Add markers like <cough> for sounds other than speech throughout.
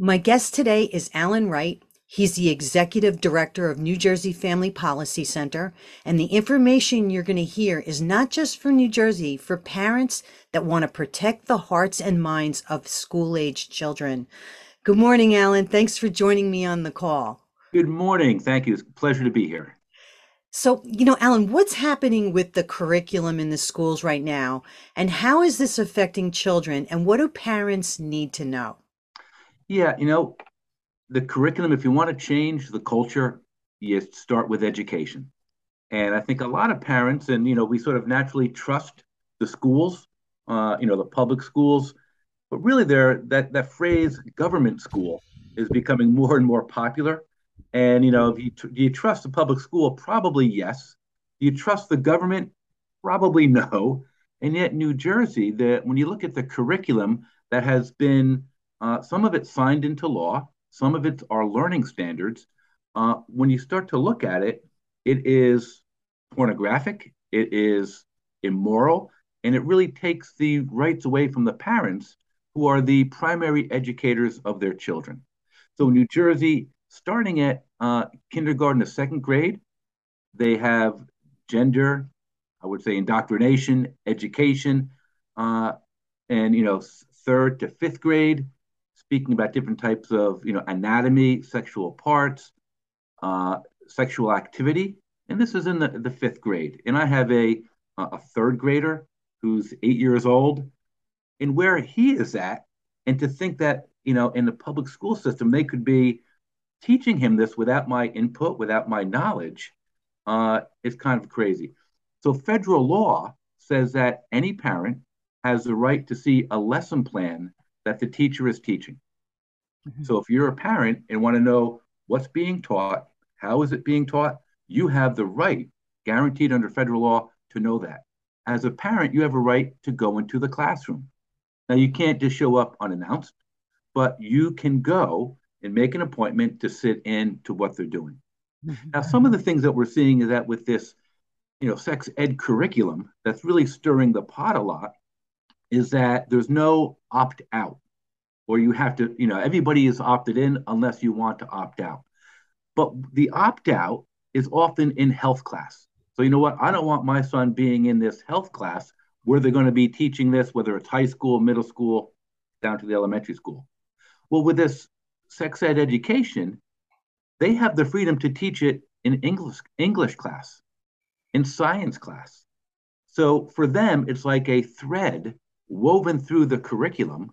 My guest today is Allan Wright. He's the executive director of New Jersey Family Policy Center. And the information you're going to hear is not just for New Jersey, for parents that want to protect the hearts and minds of school aged children. Good morning, Allan. Thanks for joining me on the call. Good morning. Thank you. It's a pleasure to be here. So, you know, Allan, what's happening with the curriculum in the schools right now? And how is this affecting children? And what do parents need to know? Yeah, you know, the curriculum, if you want to change the culture, you start with education. And I think a lot of parents, and, you know, we sort of naturally trust the schools, uh, you know, the public schools, but really there that, that phrase government school is becoming <laughs> more and more popular. And, you know, you, do you trust the public school? Probably yes. Do you trust the government? Probably no. And yet, New Jersey, the, when you look at the curriculum that has been uh, some of it's signed into law, some of it are learning standards. Uh, when you start to look at it, it is pornographic, it is immoral, and it really takes the rights away from the parents who are the primary educators of their children. So, New Jersey, starting at uh, kindergarten to second grade, they have gender, I would say indoctrination, education, uh, and you know, third to fifth grade, speaking about different types of you know anatomy, sexual parts, uh, sexual activity, and this is in the, the fifth grade. And I have a a third grader who's eight years old, and where he is at, and to think that you know in the public school system they could be teaching him this without my input, without my knowledge, uh, is kind of crazy. So federal law says that any parent has the right to see a lesson plan that the teacher is teaching. Mm-hmm. So if you're a parent and want to know what's being taught, how is it being taught, you have the right, guaranteed under federal law, to know that. As a parent, you have a right to go into the classroom. Now, you can't just show up unannounced, but you can go and make an appointment to sit in to what they're doing. Mm-hmm. Now, some of the things that we're seeing is that with this, you know, sex ed curriculum that's really stirring the pot a lot is that there's no opt out or you have to, you know, everybody is opted in unless you want to opt out. But the opt out is often in health class. So, you know what? I don't want my son being in this health class where they're going to be teaching this, whether it's high school, middle school, down to the elementary school. Well, with this sex ed education, they have the freedom to teach it in English English class, in science class. So for them, it's like a thread woven through the curriculum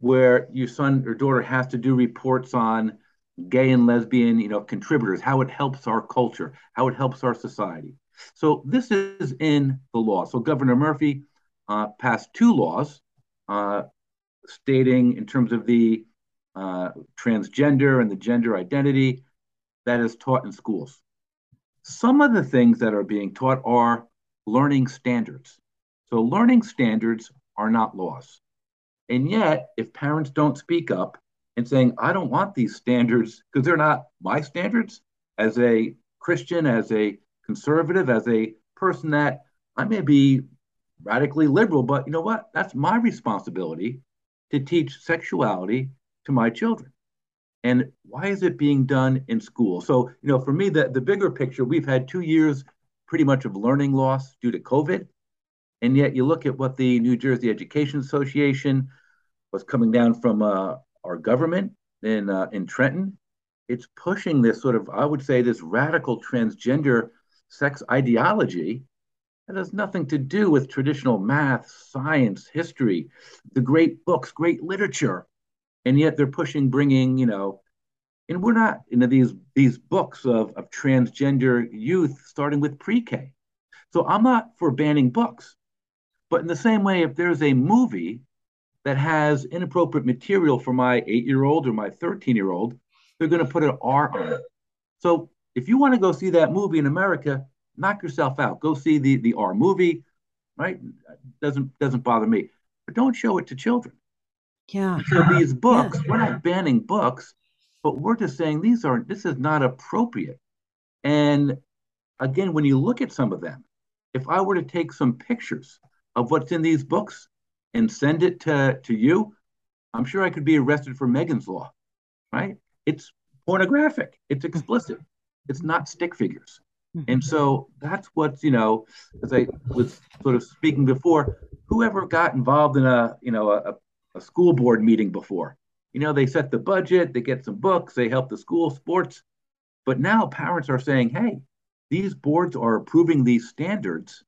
where your son or daughter has to do reports on gay and lesbian you know contributors how it helps our culture how it helps our society. So this is in the law. So governor murphy uh, passed two laws uh, stating in terms of the uh, transgender and the gender identity that is taught in schools. Some of the things that are being taught are learning standards. So learning standards are not laws. And yet, if parents don't speak up and saying, I don't want these standards because they're not my standards as a Christian, as a conservative, as a person that I may be radically liberal, but you know what? That's my responsibility to teach sexuality to my children. And why is it being done in school? So, you know, for me, the, the bigger picture, we've had two years pretty much of learning loss due to COVID. And yet you look at what the New Jersey Education Association was coming down from uh, our government in, uh, in Trenton. It's pushing this sort of, I would say, this radical transgender sex ideology that has nothing to do with traditional math, science, history, the great books, great literature. And yet they're pushing bringing, you know, and we're not into these these books of, of transgender youth starting with pre-K. So I'm not for banning books. But in the same way, if there's a movie that has inappropriate material for my eight year old or my 13 year old, they're going to put an R on it. So if you want to go see that movie in America, knock yourself out. Go see the, the R movie, right? Doesn't doesn't bother me. But don't show it to children. Yeah. So these books, yeah. we're not banning books, but we're just saying these aren't this is not appropriate. And again, when you look at some of them, if I were to take some pictures of what's in these books and send it to, to you, I'm sure I could be arrested for Megan's Law. right? It's pornographic, it's explicit, it's not stick figures. Mm-hmm. And so that's what, you know, as I was sort of speaking before, whoever got involved in a, you know, a, a school board meeting before, you know, they set the budget, they get some books, they help the school sports. But now parents are saying, hey, these boards are approving these standards.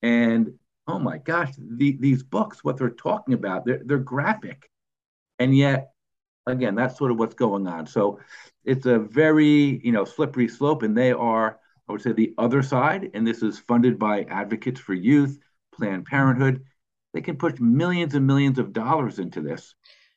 And oh my gosh, the, these books, what they're talking about, they're, they're graphic. And yet, again, that's sort of what's going on. So it's a very, you know, slippery slope. And they are, I would say, the other side. And this is funded by Advocates for Youth, Planned Parenthood. They can push millions and millions of dollars into this.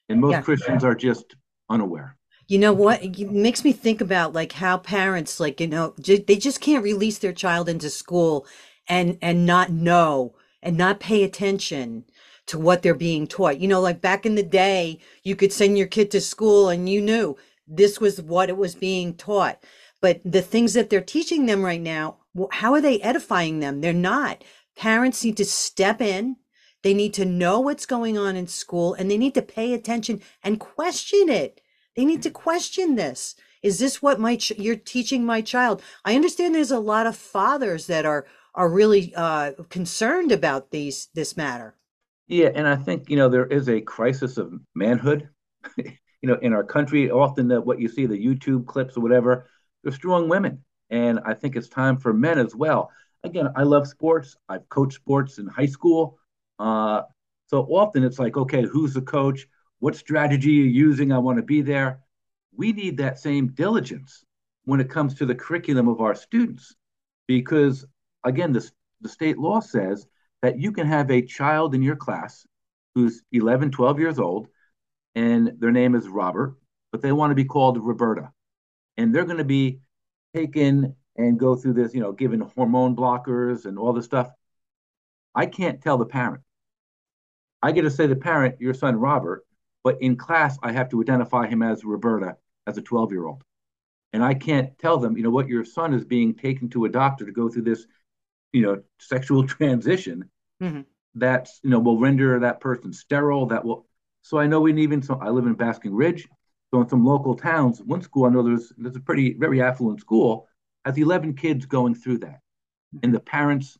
And most yeah. Christians are just unaware. You know what? It makes me think about like how parents, like, you know, they just can't release their child into school and and not know and not pay attention to what they're being taught. You know, like back in the day, you could send your kid to school and you knew this was what it was being taught. But the things that they're teaching them right now, how are they edifying them? They're not. Parents need to step in. They need to know what's going on in school and they need to pay attention and question it. They need to question this. Is this what my ch- you're teaching my child? I understand there's a lot of fathers that are are really uh, concerned about these this matter. Yeah, and I think you know there is a crisis of manhood. <laughs> you know, in our country, often the, what you see the YouTube clips or whatever, they're strong women, and I think it's time for men as well. Again, I love sports. I've coached sports in high school, uh, so often it's like, okay, who's the coach? What strategy are you using? I want to be there. We need that same diligence when it comes to the curriculum of our students, because again, this, the state law says that you can have a child in your class who's 11, 12 years old, and their name is Robert, but they want to be called Roberta. And they're going to be taken and go through this, you know, given hormone blockers and all this stuff. I can't tell the parent. I get to say the parent, your son Robert, but in class, I have to identify him as Roberta, as a 12 year old. And I can't tell them, you know what, your son is being taken to a doctor to go through this you know sexual <laughs> transition mm-hmm. that's you know will render that person sterile that will so i know we even so i live in basking ridge so in some local towns one school i know there's there's a pretty very affluent school has 11 kids going through that and the parents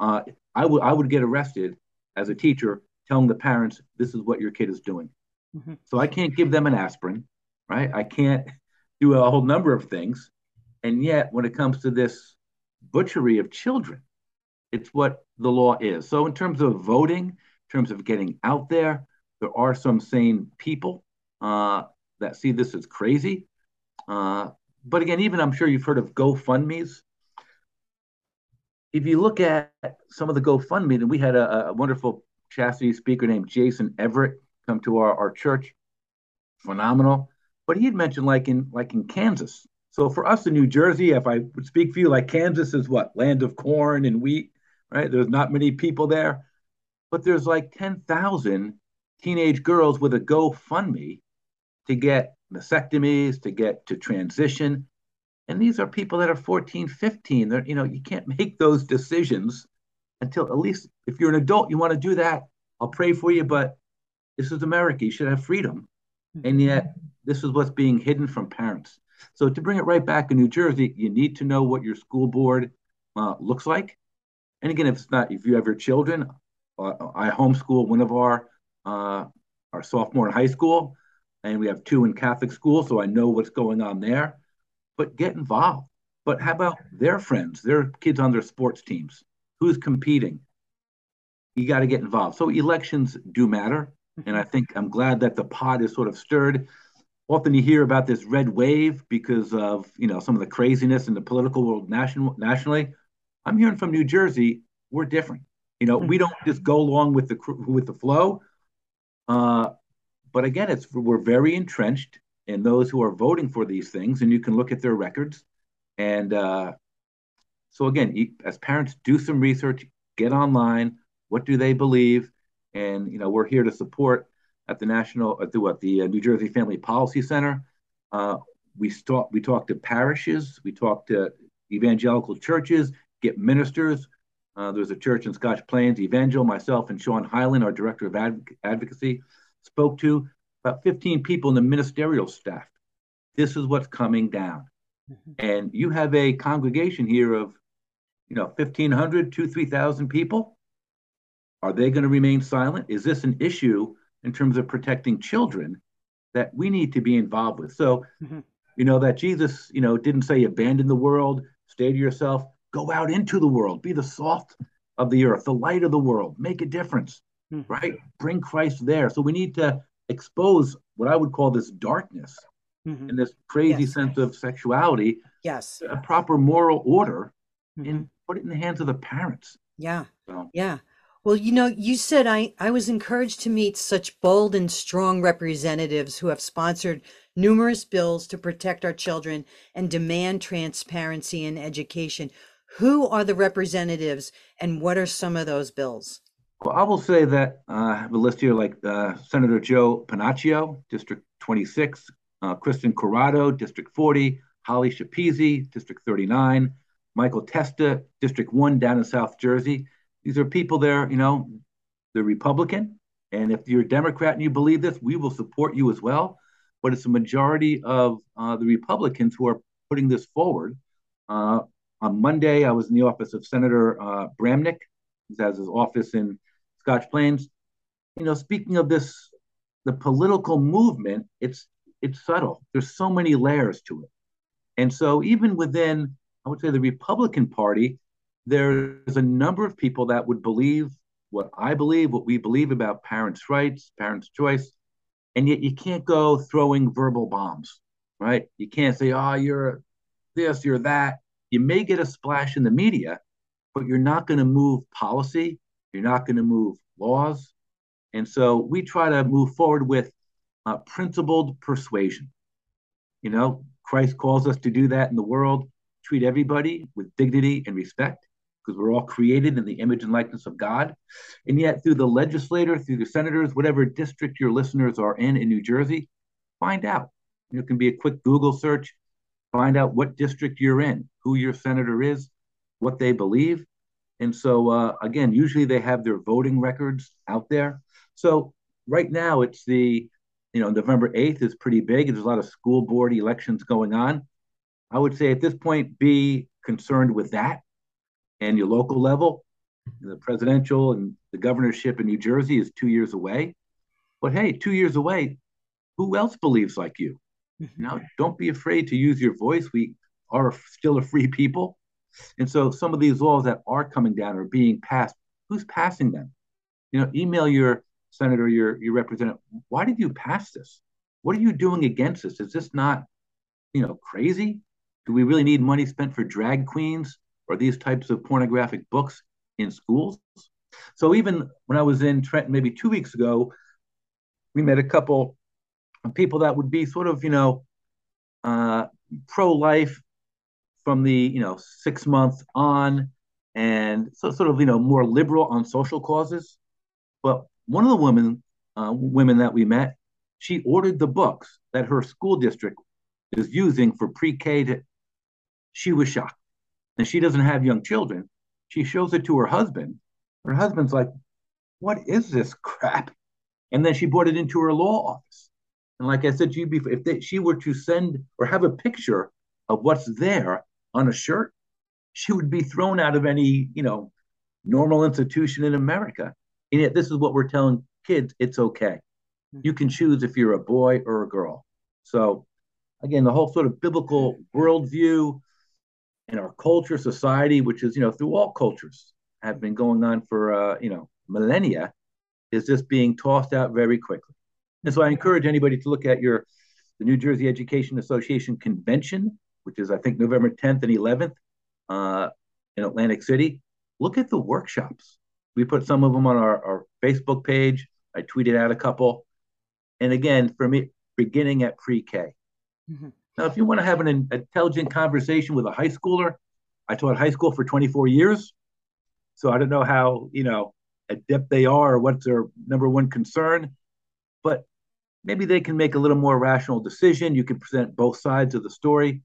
uh, i would i would get arrested as a teacher telling the parents this is what your kid is doing mm-hmm. so i can't give them an aspirin right i can't do a whole number of things and yet when it comes to this butchery of children. It's what the law is. So, in terms of voting, in terms of getting out there, there are some sane people uh, that see this as crazy. Uh, but again, even I'm sure you've heard of GoFundMe's. If you look at some of the GoFundMe, and we had a, a wonderful chastity speaker named Jason Evert come to our, our church, phenomenal. But he had mentioned like in like in Kansas, so for us in New Jersey, if I would speak for you, like Kansas is what land of corn and wheat, right? There's not many people there, but there's like 10,000 teenage girls with a GoFundMe to get mastectomies, to get to transition. And these are people that are 14, 15. They're, you know, you can't <laughs> make those decisions until at least if you're an adult, you want to do that. I'll pray for you, but this is America. You should have freedom. And yet, this is what's being hidden from parents. So to bring it right back in New Jersey, you need to know what your school board uh, looks like. And again, if it's not, if you have your children, uh, I homeschool one of our uh, our sophomore in high school, and we have two in Catholic school, so I know what's going on there. But get involved. But how about their friends, their kids on their sports teams? Who's competing? You got to get involved. So elections do matter, and I think I'm glad that the pot is sort of stirred often you hear about this red wave because of you know some of the craziness in the political world national, nationally. I'm hearing from New Jersey, we're different. You know, we don't just go along with the with the flow. Uh, but again, it's we're very entrenched in those who are voting for these things, and you can look at their records. And uh, so again, you, as parents, do some research, get online. What do they believe? And you know, we're here to support at the national at the what the uh, New Jersey Family Policy Center. Uh, we talk we talk to parishes, we talk to evangelical churches, get ministers. Uh, there's a church in Scotch Plains, Evangel, myself and Shawn Hyland, our director of adv- advocacy, spoke to. about 15 people in the ministerial staff. This is what's coming down. Mm-hmm. And you have a congregation here of, you know, 1,500, 2, 3,000 people. Are they going to remain silent? Is this an issue in terms of protecting children that we need to be involved with? So, mm-hmm. you know, that Jesus, you know, didn't say abandon the world, stay to yourself, go out into the world, be the salt of the earth, the light of the world, make a difference, mm-hmm. right? Bring Christ there. So we need to expose what I would call this darkness mm-hmm. and this crazy yes. sense of sexuality. Yes. A proper moral order mm-hmm. and put it in the hands of the parents. Yeah. So. Yeah. Well, you know, you said I, I was encouraged to meet such bold and strong representatives who have sponsored numerous bills to protect our children and demand transparency in education. Who are the representatives and what are some of those bills? Well, I will say that uh, I have a list here like uh, Senator Joe Pennacchio, District 26, uh, Kristin Corrado, District 40, Holly Schepisi, District 39, Michael Testa, District 1 down in South Jersey. These are people there, you know, they're Republican. And if you're a Democrat and you believe this, we will support you as well. But it's a majority of uh, the Republicans who are putting this forward. Uh, on Monday, I was in the office of Senator uh, Bramnick, who has his office in Scotch Plains. You know, speaking of this, the political movement, it's it's subtle. There's so many layers to it. And so even within, I would say the Republican Party, there's a number of people that would believe what I believe, what we believe about parents' rights, parents' choice. And yet you can't go throwing verbal bombs, right? You can't say, oh, you're this, you're that. You may get a splash in the media, but you're not going to move policy. You're not going to move laws. And so we try to move forward with uh, principled persuasion. You know, Christ calls us to do that in the world, treat everybody with dignity and respect because we're all created in the image and likeness of God. And yet, through the legislator, through the senators, whatever district your listeners are in in New Jersey, find out. It can be a quick Google search, find out what district you're in, who your senator is, what they believe. And so, uh, again, usually they have their voting records out there. So, right now, it's the, you know, November 8th is pretty big. There's a lot of school board elections going on. I would say at this point, be concerned with that and your local level. The presidential and the governorship in New Jersey is two years away. But hey, two years away, who else believes like you? Mm-hmm. You know, don't be afraid to use your voice. We are still a free people. And so some of these laws that are coming down are being passed. Who's passing them? You know, email your senator, your your representative. Why did you pass this? What are you doing against this? Is this not, you know, crazy? Do we really need money spent for drag queens or these types of pornographic books in schools. So even when I was in Trenton maybe two weeks ago, we met a couple of people that would be sort of, you know, uh, pro-life from the, you know, six months on and so sort of, you know, more liberal on social causes. But one of the women, uh, women that we met, she ordered the books that her school district is using for pre-K to, she was shocked and she doesn't have young children. She shows it to her husband. Her husband's like, What is this crap? And then she brought it into her law office. And like I said to you before, if they, she were to send or have a picture of what's there on a shirt, she would be thrown out of any, you know, normal institution in America. And yet, this is what we're telling kids it's okay. Hmm. You can choose if you're a boy or a girl. So, again, the whole sort of biblical worldview, in our culture, society, which is, you know, through all cultures have been going on for, uh, you know, millennia, is just being tossed out very quickly. And so I encourage anybody to look at your the New Jersey Education Association convention, which is I think November 10th and 11th uh, in Atlantic City. Look at the workshops. We put some of them on our, our Facebook page. I tweeted out a couple. And again, for me, beginning at pre-K. Mm-hmm. Now, if you want to have an intelligent conversation with a high schooler, I taught high school for 24 years. So I don't know how, you know, adept they are or what's their number one concern, but maybe they can make a little more rational decision. You can present both sides of the story.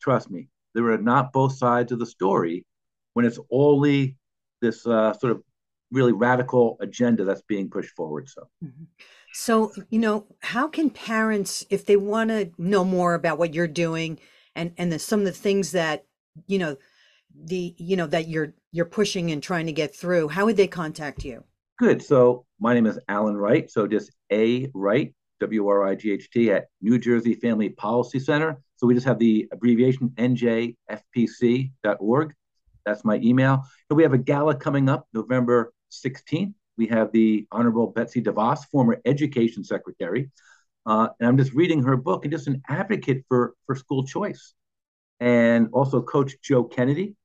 Trust me, there are not both sides of the story when it's only this uh, sort of really radical agenda that's being pushed forward. So, Mhm. So, you know, how can parents, if they want to know more about what you're doing and and the, some of the things that, you know, the you know that you're you're pushing and trying to get through, how would they contact you? good. So, my name is Allan Wright. So, just A Wright, W R I G H T, at New Jersey Family Policy Center. So, we just have the abbreviation njfpc.org. That's my email. And we have a gala coming up November 16th. We have the Honorable Betsy DeVos, former Education Secretary. Uh, and I'm just reading her book and just an advocate for, for school choice. And also Coach Joe Kennedy,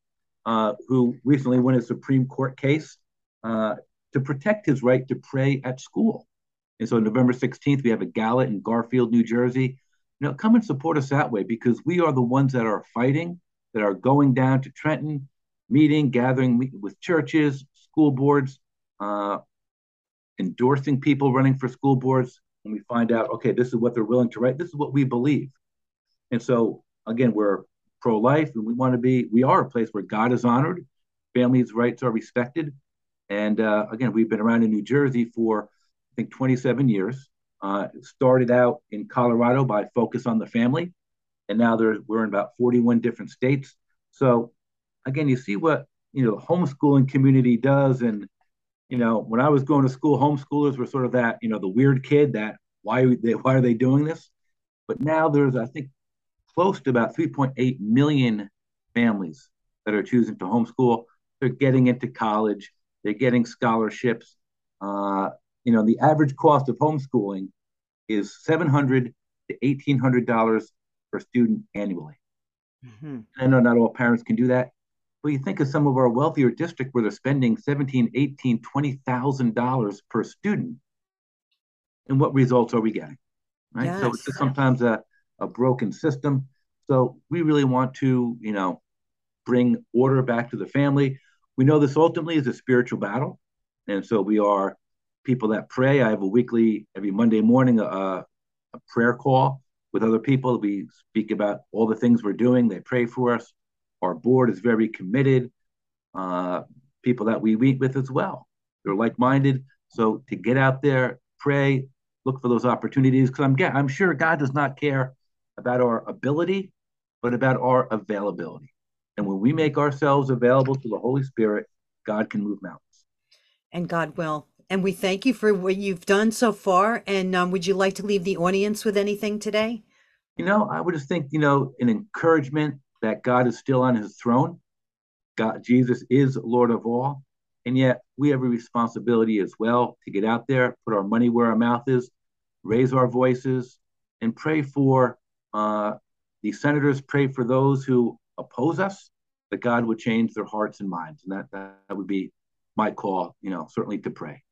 uh, who recently won a Supreme Court case uh, to protect his right to pray at school. And so November 16th, we have a gala in Garfield, New Jersey. You know, come and support us that way because we are the ones that are fighting, that are going down to Trenton, meeting, gathering with churches, school boards, uh, endorsing people running for school boards. And we find out, okay, this is what they're willing to write. This is what we believe. And so, again, we're pro life and we want to be, we are a place where God is honored, families' rights are respected. And uh, again, we've been around in New Jersey for, I think, 27 years. Uh, started out in Colorado by Focus on the Family. And now there, we're in about 41 different states. So again, you see what you know homeschooling community does, and you know when I was going to school, homeschoolers were sort of that you know the weird kid that why are they why are they doing this? But now there's I think close to about 3.8 million families that are choosing to homeschool. They're getting into college. They're getting scholarships. Uh, you know, the average cost of homeschooling is seven hundred to eighteen hundred dollars per student annually. Mm-hmm. I know not all parents can do that, but you think of some of our wealthier districts where they're spending 17, 18, 20,000 dollars per student. And what results are we getting? Right. Yes. So it's just sometimes a, a broken system. So we really want to, you know, bring order back to the family. We know this ultimately is a spiritual battle. And so we are people that pray. I have a weekly, every Monday morning, a, a prayer call with other people. We speak about all the things we're doing. They pray for us. Our board is very committed. Uh, people that we meet with as well, they're like-minded. So to get out there, pray, look for those opportunities, because I'm I'm sure God does not care about our ability, but about our availability. And when we make ourselves available to the Holy Spirit, God can move mountains. And God will. And we thank you for what you've done so far. And um, would you like to leave the audience with anything today? You know, I would just think, you know, an encouragement that God is still on his throne. God, Jesus is Lord of all. And yet we have a responsibility as well to get out there, put our money where our mouth is, raise our voices, and pray for uh, the senators, pray for those who oppose us, that God would change their hearts and minds. And that, that would be my call, you know, certainly to pray.